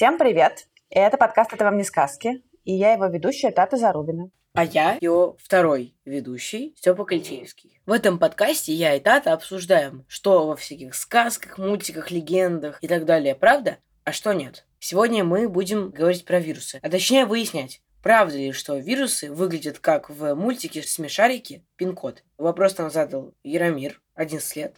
Всем привет! Это подкаст «Это вам не сказки», и я его ведущая Тата Зарубина. А я его второй ведущий, Степа Кольчеевский. В этом подкасте я и Тата обсуждаем, что во всяких сказках, мультиках, легендах и так далее правда, а что нет. Сегодня мы будем говорить про вирусы, а точнее выяснять, правда ли, что вирусы выглядят как в мультике «Смешарики» пин-код. Вопрос нам задал Яромир, 11 лет.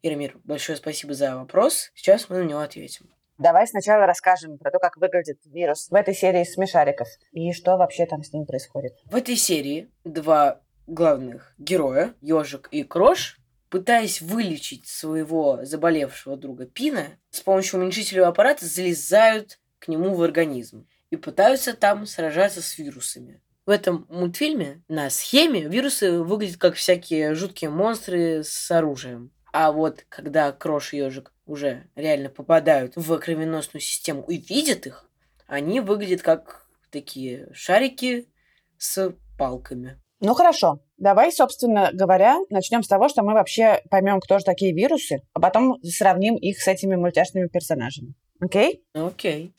Яромир, большое спасибо за вопрос. Сейчас мы на него ответим. Давай сначала расскажем про то, как выглядит вирус в этой серии смешариков и что вообще там с ним происходит. В этой серии два главных героя, Ежик и Крош, пытаясь вылечить своего заболевшего друга Пина, с помощью уменьшительного аппарата залезают к нему в организм и пытаются там сражаться с вирусами. В этом мультфильме на схеме вирусы выглядят как всякие жуткие монстры с оружием. А вот когда Крош и Ежик уже реально попадают в кровеносную систему и видят их, они выглядят как такие шарики с палками. Ну хорошо, давай, собственно говоря, начнем с того, что мы вообще поймем, кто же такие вирусы, а потом сравним их с этими мультяшными персонажами. Окей? Окей.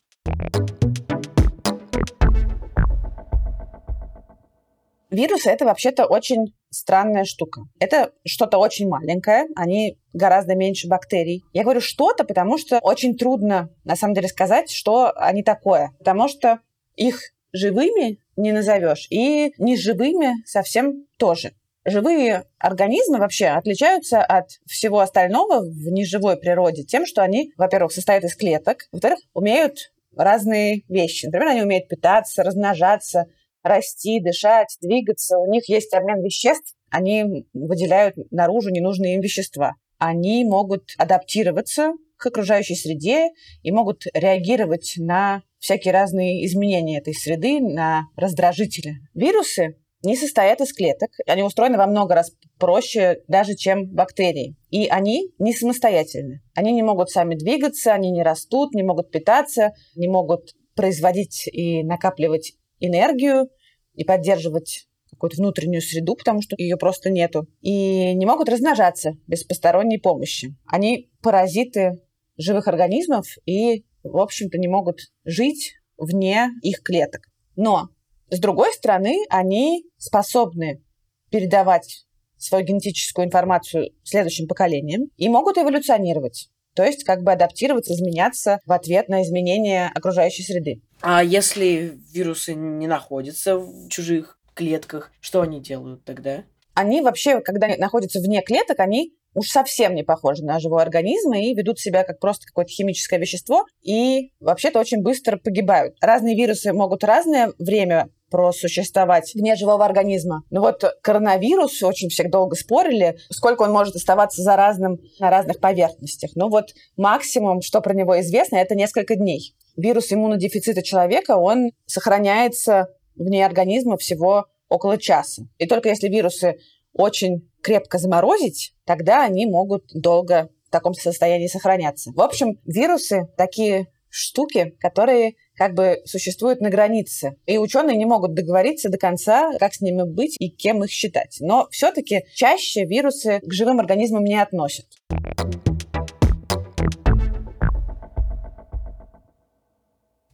Вирусы это вообще-то очень странная штука. Это что-то очень маленькое, они гораздо меньше бактерий. Я говорю что-то, потому что очень трудно, на самом деле, сказать, что они такое. Потому что их живыми не назовешь, и неживыми совсем тоже. Живые организмы вообще отличаются от всего остального в неживой природе тем, что они, во-первых, состоят из клеток, во-вторых, умеют разные вещи. Например, они умеют питаться, размножаться, расти, дышать, двигаться. У них есть обмен веществ, они выделяют наружу ненужные им вещества. Они могут адаптироваться к окружающей среде и могут реагировать на всякие разные изменения этой среды, на раздражители. Вирусы не состоят из клеток. Они устроены во много раз проще даже, чем бактерии. И они не самостоятельны. Они не могут сами двигаться, они не растут, не могут питаться, не могут производить и накапливать энергию и поддерживать какую-то внутреннюю среду, потому что ее просто нету. И не могут размножаться без посторонней помощи. Они паразиты живых организмов и, в общем-то, не могут жить вне их клеток. Но, с другой стороны, они способны передавать свою генетическую информацию следующим поколениям и могут эволюционировать. То есть как бы адаптироваться, изменяться в ответ на изменения окружающей среды. А если вирусы не находятся в чужих клетках, что они делают тогда? Они вообще, когда находятся вне клеток, они уж совсем не похожи на живой организм и ведут себя как просто какое-то химическое вещество и вообще-то очень быстро погибают. Разные вирусы могут разное время просуществовать вне живого организма. Но вот коронавирус, очень всех долго спорили, сколько он может оставаться заразным на разных поверхностях. Ну вот максимум, что про него известно, это несколько дней. Вирус иммунодефицита человека, он сохраняется вне организма всего около часа. И только если вирусы очень крепко заморозить, тогда они могут долго в таком состоянии сохраняться. В общем, вирусы такие штуки, которые как бы существуют на границе. И ученые не могут договориться до конца, как с ними быть и кем их считать. Но все-таки чаще вирусы к живым организмам не относят.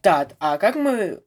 Так, а как мы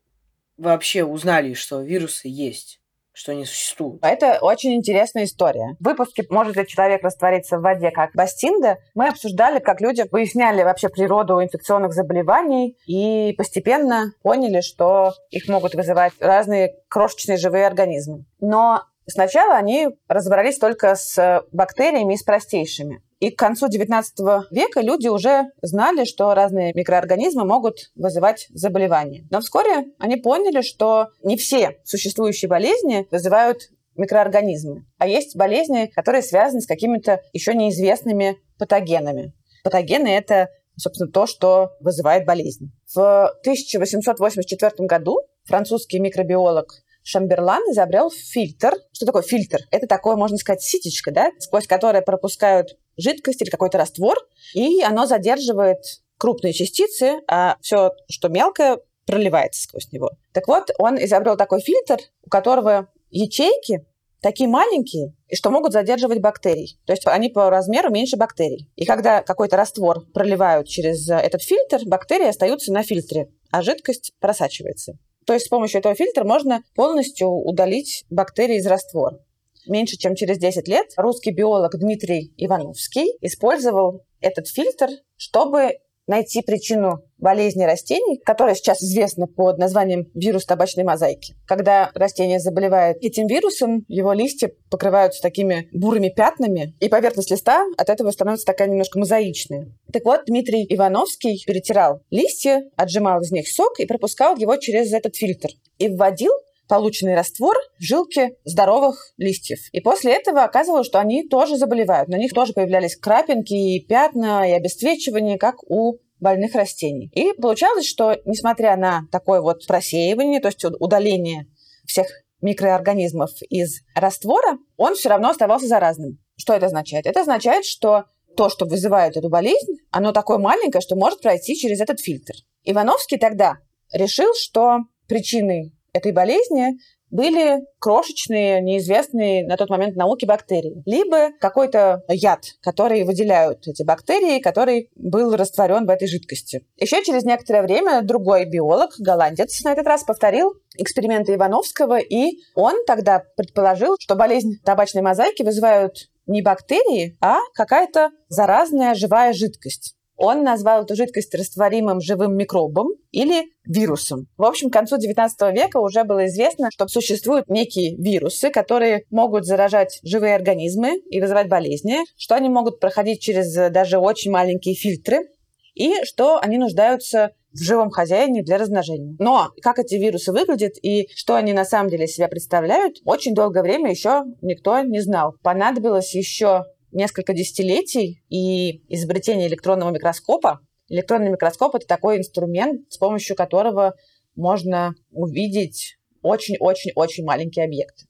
вообще узнали, что вирусы есть? Что они существуют. Это очень интересная история. В выпуске «Может ли человек раствориться в воде, как Бастинда» мы обсуждали, как люди выясняли вообще природу инфекционных заболеваний и постепенно поняли, что их могут вызывать разные крошечные живые организмы. Но Сначала они разобрались только с бактериями и с простейшими. И к концу XIX века люди уже знали, что разные микроорганизмы могут вызывать заболевания. Но вскоре они поняли, что не все существующие болезни вызывают микроорганизмы, а есть болезни, которые связаны с какими-то еще неизвестными патогенами. Патогены – это собственно, то, что вызывает болезнь. В 1884 году французский микробиолог Шамберлан изобрел фильтр. Что такое фильтр? Это такое, можно сказать, ситечко, да, сквозь которое пропускают жидкость или какой-то раствор, и оно задерживает крупные частицы, а все, что мелкое, проливается сквозь него. Так вот, он изобрел такой фильтр, у которого ячейки такие маленькие, и что могут задерживать бактерий. То есть они по размеру меньше бактерий. И когда какой-то раствор проливают через этот фильтр, бактерии остаются на фильтре, а жидкость просачивается. То есть с помощью этого фильтра можно полностью удалить бактерии из раствора. Меньше чем через 10 лет русский биолог Дмитрий Ивановский использовал этот фильтр, чтобы найти причину болезни растений, которая сейчас известна под названием вирус табачной мозаики. Когда растение заболевает этим вирусом, его листья покрываются такими бурыми пятнами, и поверхность листа от этого становится такая немножко мозаичная. Так вот, Дмитрий Ивановский перетирал листья, отжимал из них сок и пропускал его через этот фильтр. И вводил полученный раствор в жилки здоровых листьев. И после этого оказывалось, что они тоже заболевают. На них тоже появлялись крапинки и пятна, и обесцвечивание, как у больных растений. И получалось, что несмотря на такое вот просеивание, то есть удаление всех микроорганизмов из раствора, он все равно оставался заразным. Что это означает? Это означает, что то, что вызывает эту болезнь, оно такое маленькое, что может пройти через этот фильтр. Ивановский тогда решил, что причиной этой болезни были крошечные, неизвестные на тот момент науке бактерии, либо какой-то яд, который выделяют эти бактерии, который был растворен в этой жидкости. Еще через некоторое время другой биолог, голландец, на этот раз повторил эксперименты Ивановского, и он тогда предположил, что болезнь табачной мозаики вызывают не бактерии, а какая-то заразная живая жидкость. Он назвал эту жидкость растворимым живым микробом или вирусом. В общем, к концу XIX века уже было известно, что существуют некие вирусы, которые могут заражать живые организмы и вызывать болезни, что они могут проходить через даже очень маленькие фильтры, и что они нуждаются в живом хозяине для размножения. Но как эти вирусы выглядят и что они на самом деле себя представляют, очень долгое время еще никто не знал. Понадобилось еще несколько десятилетий и изобретение электронного микроскопа. Электронный микроскоп – это такой инструмент, с помощью которого можно увидеть очень-очень-очень маленький объект.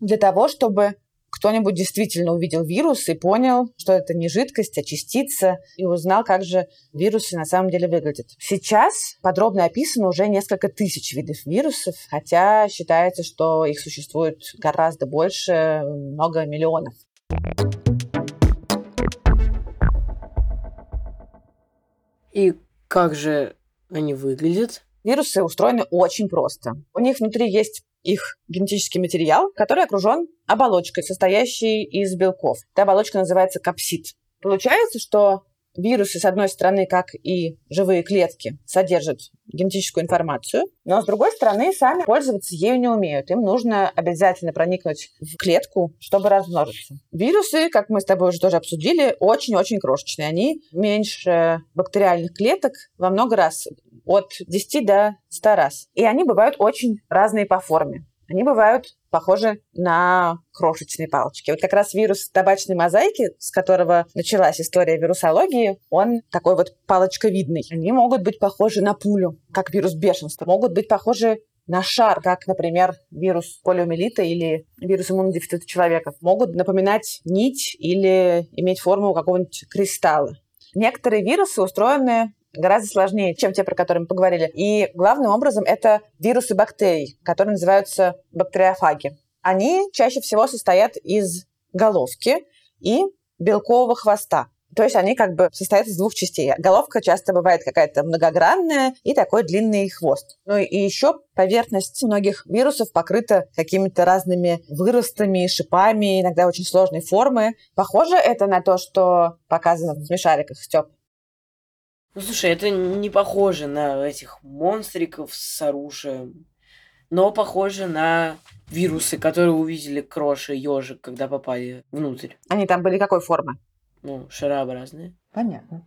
Для того, чтобы кто-нибудь действительно увидел вирус и понял, что это не жидкость, а частица, и узнал, как же вирусы на самом деле выглядят. Сейчас подробно описано уже несколько тысяч видов вирусов, хотя считается, что их существует гораздо больше, много миллионов. И как же они выглядят? Вирусы устроены очень просто. У них внутри есть их генетический материал, который окружен оболочкой, состоящей из белков. Эта оболочка называется капсид. Получается, что Вирусы, с одной стороны, как и живые клетки, содержат генетическую информацию, но с другой стороны, сами пользоваться ею не умеют. Им нужно обязательно проникнуть в клетку, чтобы размножиться. Вирусы, как мы с тобой уже тоже обсудили, очень-очень крошечные. Они меньше бактериальных клеток во много раз, от 10 до 100 раз. И они бывают очень разные по форме. Они бывают похожи на крошечные палочки. Вот как раз вирус табачной мозаики, с которого началась история вирусологии, он такой вот палочковидный. Они могут быть похожи на пулю, как вирус бешенства. Могут быть похожи на шар, как, например, вирус полиомиелита или вирус иммунодефицита человека. Могут напоминать нить или иметь форму какого-нибудь кристалла. Некоторые вирусы устроены гораздо сложнее, чем те, про которые мы поговорили. И главным образом это вирусы бактерий, которые называются бактериофаги. Они чаще всего состоят из головки и белкового хвоста. То есть они как бы состоят из двух частей. Головка часто бывает какая-то многогранная и такой длинный хвост. Ну и еще поверхность многих вирусов покрыта какими-то разными выростами, шипами, иногда очень сложной формы. Похоже это на то, что показано в смешариках, Степ? Ну, слушай, это не похоже на этих монстриков с оружием, но похоже на вирусы, которые увидели Крош и Ежик, когда попали внутрь. Они там были какой формы? Ну, шарообразные. Понятно.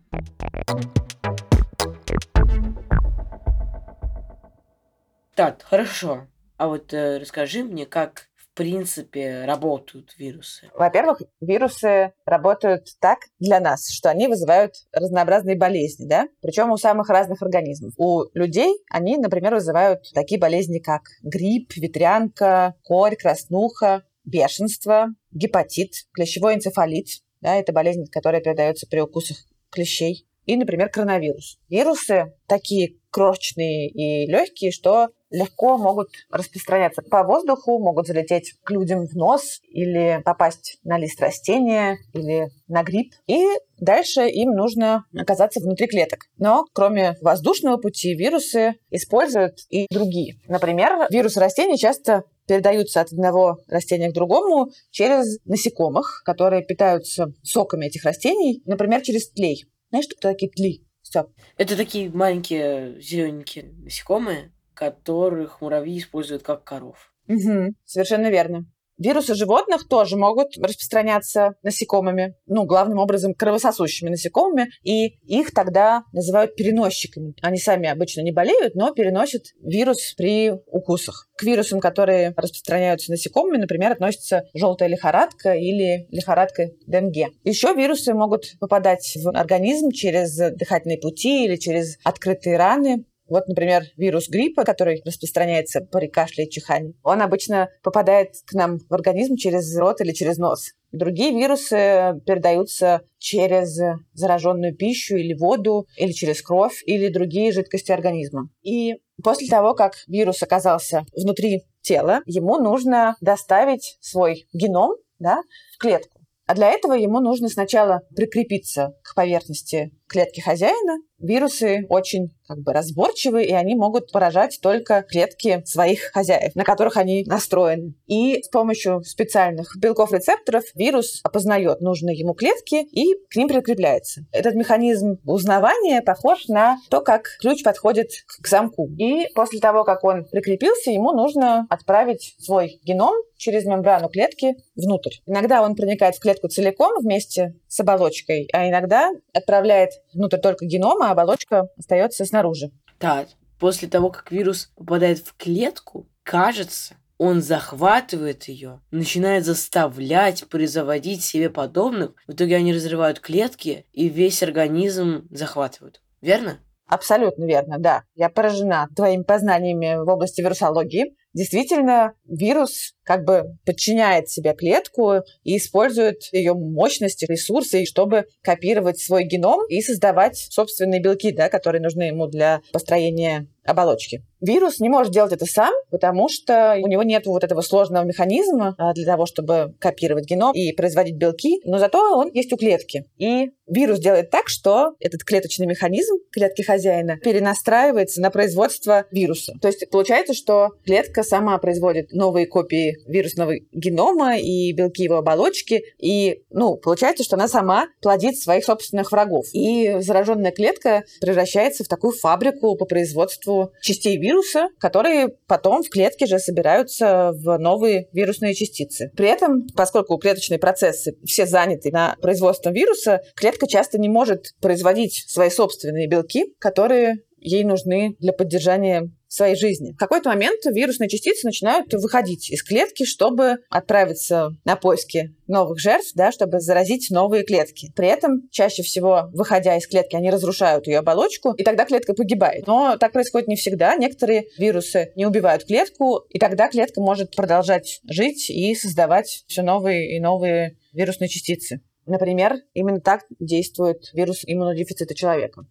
Так, хорошо. А вот э, расскажи мне, как принципе работают вирусы? Во-первых, вирусы работают так для нас, что они вызывают разнообразные болезни, да? Причем у самых разных организмов. У людей они, например, вызывают такие болезни, как грипп, ветрянка, корь, краснуха, бешенство, гепатит, клещевой энцефалит. Да, это болезнь, которая передается при укусах клещей. И, например, коронавирус. Вирусы такие крошечные и легкие, что легко могут распространяться по воздуху, могут залететь к людям в нос или попасть на лист растения или на гриб. И дальше им нужно оказаться внутри клеток. Но кроме воздушного пути вирусы используют и другие. Например, вирусы растений часто передаются от одного растения к другому через насекомых, которые питаются соками этих растений, например, через тлей. Знаешь, что такие тли? Всё. Это такие маленькие зелененькие насекомые, которых муравьи используют как коров. Угу, совершенно верно. Вирусы животных тоже могут распространяться насекомыми, ну, главным образом кровососущими насекомыми, и их тогда называют переносчиками. Они сами обычно не болеют, но переносят вирус при укусах. К вирусам, которые распространяются насекомыми, например, относится желтая лихорадка или лихорадка Денге. Еще вирусы могут попадать в организм через дыхательные пути или через открытые раны. Вот, например, вирус гриппа, который распространяется при кашле и чихании, он обычно попадает к нам в организм через рот или через нос. Другие вирусы передаются через зараженную пищу или воду, или через кровь, или другие жидкости организма. И после того, как вирус оказался внутри тела, ему нужно доставить свой геном да, в клетку. А для этого ему нужно сначала прикрепиться к поверхности клетки хозяина. Вирусы очень как бы разборчивы, и они могут поражать только клетки своих хозяев, на которых они настроены. И с помощью специальных белков-рецепторов вирус опознает нужные ему клетки и к ним прикрепляется. Этот механизм узнавания похож на то, как ключ подходит к замку. И после того, как он прикрепился, ему нужно отправить свой геном через мембрану клетки внутрь. Иногда он проникает в клетку целиком вместе с оболочкой, а иногда отправляет внутрь только геном, а оболочка остается снаружи. Так, после того, как вирус попадает в клетку, кажется, он захватывает ее, начинает заставлять призаводить себе подобных. В итоге они разрывают клетки и весь организм захватывают. Верно? Абсолютно верно, да. Я поражена твоими познаниями в области вирусологии. Действительно, вирус как бы подчиняет себе клетку и использует ее мощности, ресурсы, чтобы копировать свой геном и создавать собственные белки, да, которые нужны ему для построения оболочки. Вирус не может делать это сам, потому что у него нет вот этого сложного механизма а, для того, чтобы копировать геном и производить белки, но зато он есть у клетки. И вирус делает так, что этот клеточный механизм клетки хозяина перенастраивается на производство вируса. То есть получается, что клетка сама производит новые копии вирусного генома и белки его оболочки, и, ну, получается, что она сама плодит своих собственных врагов. И зараженная клетка превращается в такую фабрику по производству частей вируса, которые потом в клетке же собираются в новые вирусные частицы. При этом, поскольку клеточные процессы все заняты на производством вируса, клетка часто не может производить свои собственные белки, которые ей нужны для поддержания своей жизни. В какой-то момент вирусные частицы начинают выходить из клетки, чтобы отправиться на поиски новых жертв, да, чтобы заразить новые клетки. При этом чаще всего, выходя из клетки, они разрушают ее оболочку, и тогда клетка погибает. Но так происходит не всегда. Некоторые вирусы не убивают клетку, и тогда клетка может продолжать жить и создавать все новые и новые вирусные частицы. Например, именно так действует вирус иммунодефицита человека.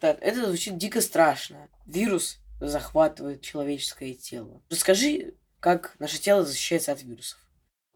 Так, это звучит дико страшно. Вирус захватывает человеческое тело. Расскажи, как наше тело защищается от вирусов.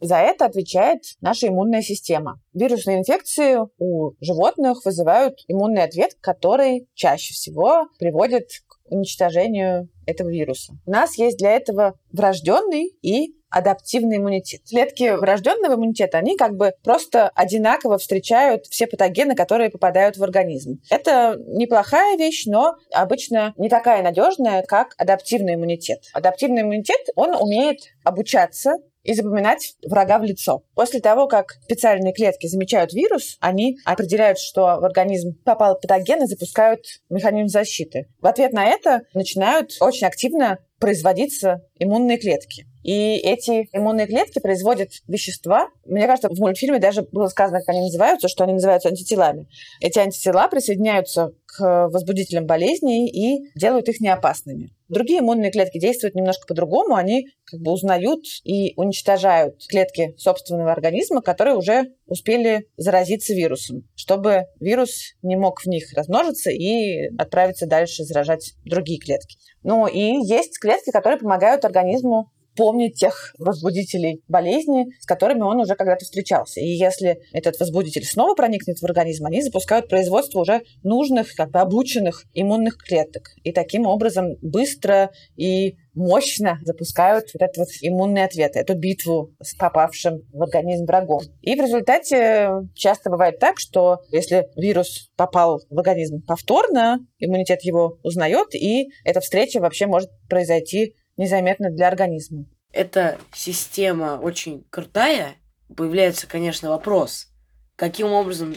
За это отвечает наша иммунная система. Вирусные инфекции у животных вызывают иммунный ответ, который чаще всего приводит к уничтожению этого вируса. У нас есть для этого врожденный и адаптивный иммунитет. Клетки врожденного иммунитета, они как бы просто одинаково встречают все патогены, которые попадают в организм. Это неплохая вещь, но обычно не такая надежная, как адаптивный иммунитет. Адаптивный иммунитет, он умеет обучаться и запоминать врага в лицо. После того, как специальные клетки замечают вирус, они определяют, что в организм попал патоген и запускают механизм защиты. В ответ на это начинают очень активно производиться иммунные клетки. И эти иммунные клетки производят вещества. Мне кажется, в мультфильме даже было сказано, как они называются, что они называются антителами. Эти антитела присоединяются к возбудителям болезней и делают их неопасными. Другие иммунные клетки действуют немножко по-другому. Они как бы узнают и уничтожают клетки собственного организма, которые уже успели заразиться вирусом, чтобы вирус не мог в них размножиться и отправиться дальше заражать другие клетки. Ну и есть клетки, которые помогают организму помнить тех возбудителей болезни, с которыми он уже когда-то встречался. И если этот возбудитель снова проникнет в организм, они запускают производство уже нужных, как бы обученных иммунных клеток. И таким образом быстро и мощно запускают вот этот вот иммунный ответ, эту битву с попавшим в организм врагом. И в результате часто бывает так, что если вирус попал в организм повторно, иммунитет его узнает, и эта встреча вообще может произойти незаметно для организма. Эта система очень крутая. Появляется, конечно, вопрос, каким образом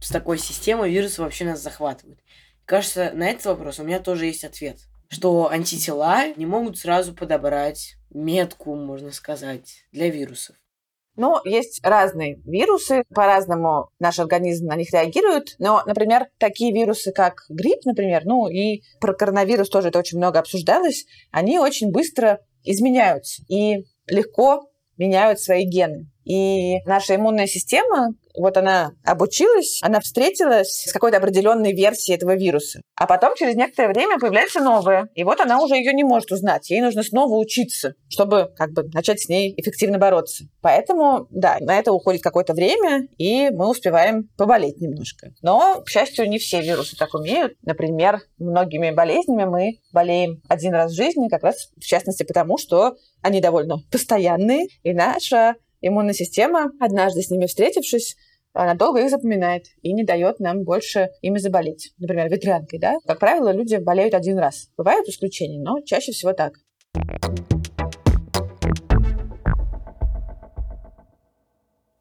с такой системой вирусы вообще нас захватывают. Кажется, на этот вопрос у меня тоже есть ответ. Что антитела не могут сразу подобрать метку, можно сказать, для вирусов. Но есть разные вирусы, по-разному наш организм на них реагирует. Но, например, такие вирусы, как грипп, например, ну и про коронавирус тоже это очень много обсуждалось, они очень быстро изменяются и легко меняют свои гены. И наша иммунная система, вот она обучилась, она встретилась с какой-то определенной версией этого вируса. А потом через некоторое время появляется новая. И вот она уже ее не может узнать. Ей нужно снова учиться, чтобы как бы начать с ней эффективно бороться. Поэтому, да, на это уходит какое-то время, и мы успеваем поболеть немножко. Но, к счастью, не все вирусы так умеют. Например, многими болезнями мы болеем один раз в жизни, как раз в частности потому, что они довольно постоянные, и наша иммунная система, однажды с ними встретившись, надолго их запоминает и не дает нам больше ими заболеть. Например, ветрянкой, да? Как правило, люди болеют один раз. Бывают исключения, но чаще всего так.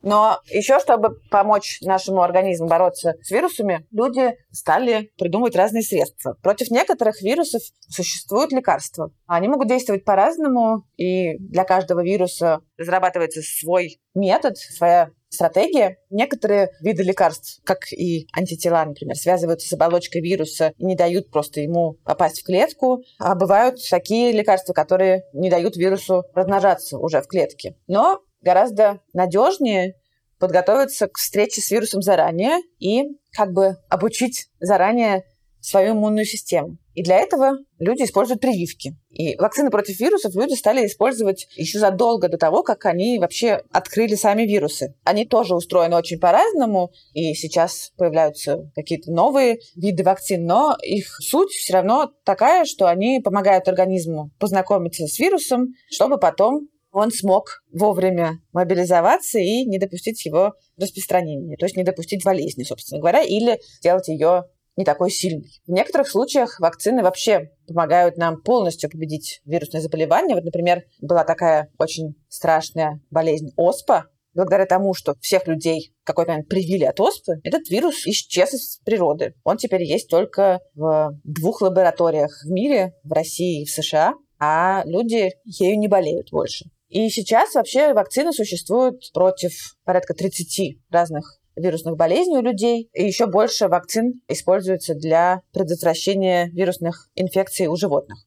Но еще, чтобы помочь нашему организму бороться с вирусами, люди стали придумывать разные средства. Против некоторых вирусов существуют лекарства. Они могут действовать по-разному, и для каждого вируса разрабатывается свой метод, своя стратегия. Некоторые виды лекарств, как и антитела, например, связываются с оболочкой вируса и не дают просто ему попасть в клетку. А бывают такие лекарства, которые не дают вирусу размножаться уже в клетке. Но гораздо надежнее подготовиться к встрече с вирусом заранее и как бы обучить заранее свою иммунную систему. И для этого люди используют прививки. И вакцины против вирусов люди стали использовать еще задолго до того, как они вообще открыли сами вирусы. Они тоже устроены очень по-разному, и сейчас появляются какие-то новые виды вакцин, но их суть все равно такая, что они помогают организму познакомиться с вирусом, чтобы потом он смог вовремя мобилизоваться и не допустить его распространения, то есть не допустить болезни, собственно говоря, или сделать ее не такой сильной. В некоторых случаях вакцины вообще помогают нам полностью победить вирусное заболевание. Вот, например, была такая очень страшная болезнь оспа, благодаря тому, что всех людей в какой-то момент привили от оспы, этот вирус исчез из природы. Он теперь есть только в двух лабораториях в мире, в России и в США, а люди ею не болеют больше. И сейчас вообще вакцины существуют против порядка 30 разных вирусных болезней у людей. И еще больше вакцин используется для предотвращения вирусных инфекций у животных.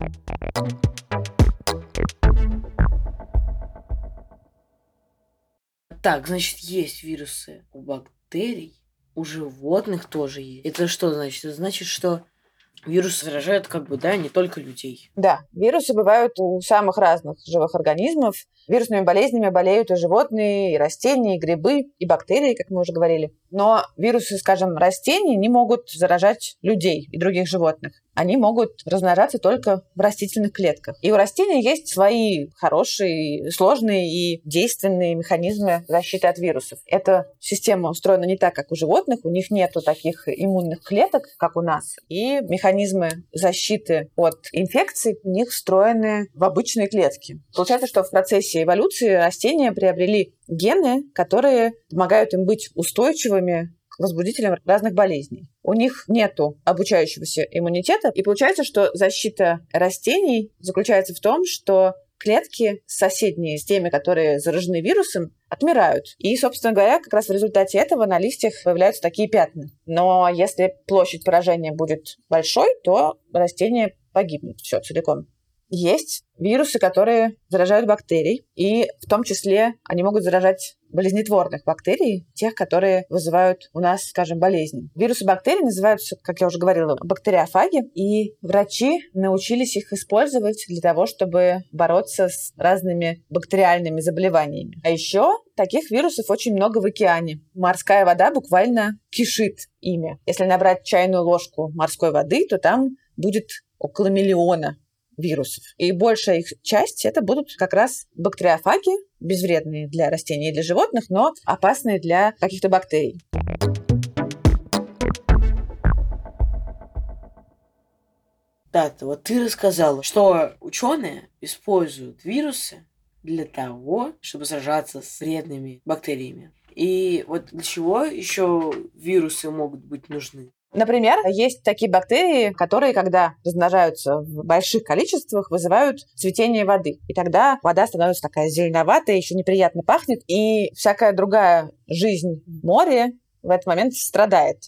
Так, значит, есть вирусы у бактерий, у животных тоже есть. Это что значит? Это значит, что Вирусы заражают как бы, да, не только людей. Да, вирусы бывают у самых разных живых организмов. Вирусными болезнями болеют и животные, и растения, и грибы, и бактерии, как мы уже говорили. Но вирусы, скажем, растений не могут заражать людей и других животных. Они могут размножаться только в растительных клетках. И у растений есть свои хорошие, сложные и действенные механизмы защиты от вирусов. Эта система устроена не так, как у животных. У них нет таких иммунных клеток, как у нас. И механизмы защиты от инфекций у них встроены в обычные клетки. Получается, что в процессе эволюции растения приобрели гены, которые помогают им быть устойчивыми к возбудителям разных болезней. У них нету обучающегося иммунитета, и получается, что защита растений заключается в том, что клетки соседние с теми, которые заражены вирусом, отмирают. И, собственно говоря, как раз в результате этого на листьях появляются такие пятна. Но если площадь поражения будет большой, то растение погибнет все целиком. Есть вирусы, которые заражают бактерий, и в том числе они могут заражать болезнетворных бактерий, тех, которые вызывают у нас, скажем, болезни. Вирусы бактерий называются, как я уже говорила, бактериофаги, и врачи научились их использовать для того, чтобы бороться с разными бактериальными заболеваниями. А еще таких вирусов очень много в океане. Морская вода буквально кишит ими. Если набрать чайную ложку морской воды, то там будет около миллиона вирусов. И большая их часть это будут как раз бактериофаги, безвредные для растений и для животных, но опасные для каких-то бактерий. Да, вот ты рассказала, что ученые используют вирусы для того, чтобы сражаться с вредными бактериями. И вот для чего еще вирусы могут быть нужны? Например, есть такие бактерии, которые, когда размножаются в больших количествах, вызывают цветение воды. И тогда вода становится такая зеленоватая, еще неприятно пахнет, и всякая другая жизнь в море в этот момент страдает.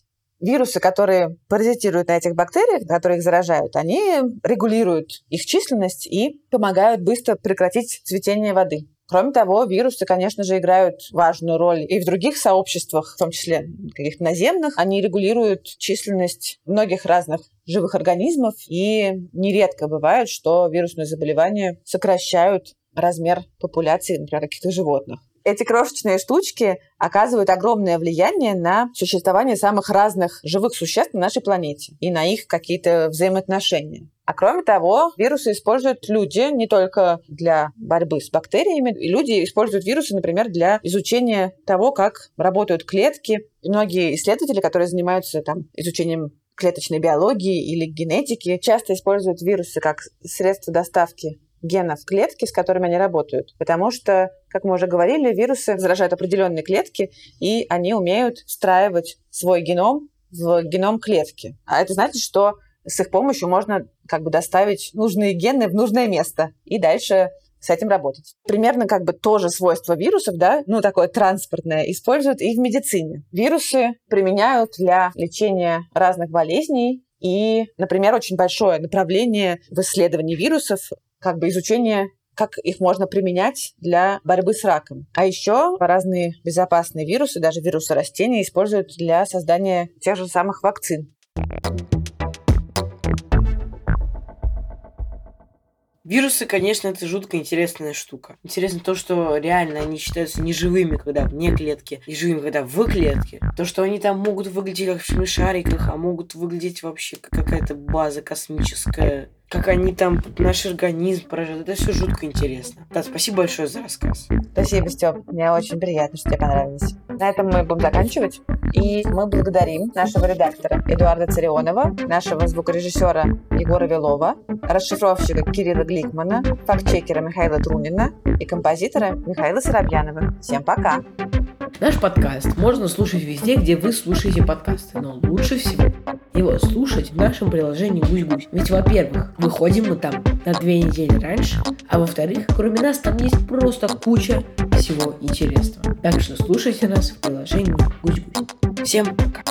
Вирусы, которые паразитируют на этих бактериях, которые их заражают, они регулируют их численность и помогают быстро прекратить цветение воды. Кроме того, вирусы, конечно же, играют важную роль и в других сообществах, в том числе каких-то наземных. Они регулируют численность многих разных живых организмов, и нередко бывает, что вирусные заболевания сокращают размер популяции, например, каких-то животных эти крошечные штучки оказывают огромное влияние на существование самых разных живых существ на нашей планете и на их какие-то взаимоотношения. А кроме того, вирусы используют люди не только для борьбы с бактериями. Люди используют вирусы, например, для изучения того, как работают клетки. Многие исследователи, которые занимаются там, изучением клеточной биологии или генетики, часто используют вирусы как средство доставки генов клетки, с которыми они работают. Потому что, как мы уже говорили, вирусы заражают определенные клетки, и они умеют встраивать свой геном в геном клетки. А это значит, что с их помощью можно как бы доставить нужные гены в нужное место и дальше с этим работать. Примерно как бы тоже свойство вирусов, да, ну такое транспортное, используют и в медицине. Вирусы применяют для лечения разных болезней, и, например, очень большое направление в исследовании вирусов как бы изучение как их можно применять для борьбы с раком. А еще разные безопасные вирусы, даже вирусы растений, используют для создания тех же самых вакцин. Вирусы, конечно, это жутко интересная штука. Интересно то, что реально они считаются неживыми, когда вне клетки, и живыми, когда в клетке. То, что они там могут выглядеть как в смешариках, а могут выглядеть вообще как какая-то база космическая как они там наш организм поражают. Это все жутко интересно. Да, спасибо большое за рассказ. Спасибо, Степ. Мне очень приятно, что тебе понравилось. На этом мы будем заканчивать. И мы благодарим нашего редактора Эдуарда Царионова, нашего звукорежиссера Егора Вилова, расшифровщика Кирилла Гликмана, фактчекера Михаила Трунина и композитора Михаила Соробьянова. Всем пока! Наш подкаст можно слушать везде, где вы слушаете подкасты, но лучше всего его слушать в нашем приложении «Гусь-Гусь». Ведь, во-первых, выходим мы там на две недели раньше, а во-вторых, кроме нас там есть просто куча всего интересного. Так что слушайте нас в приложении «Гусь-Гусь». Всем пока!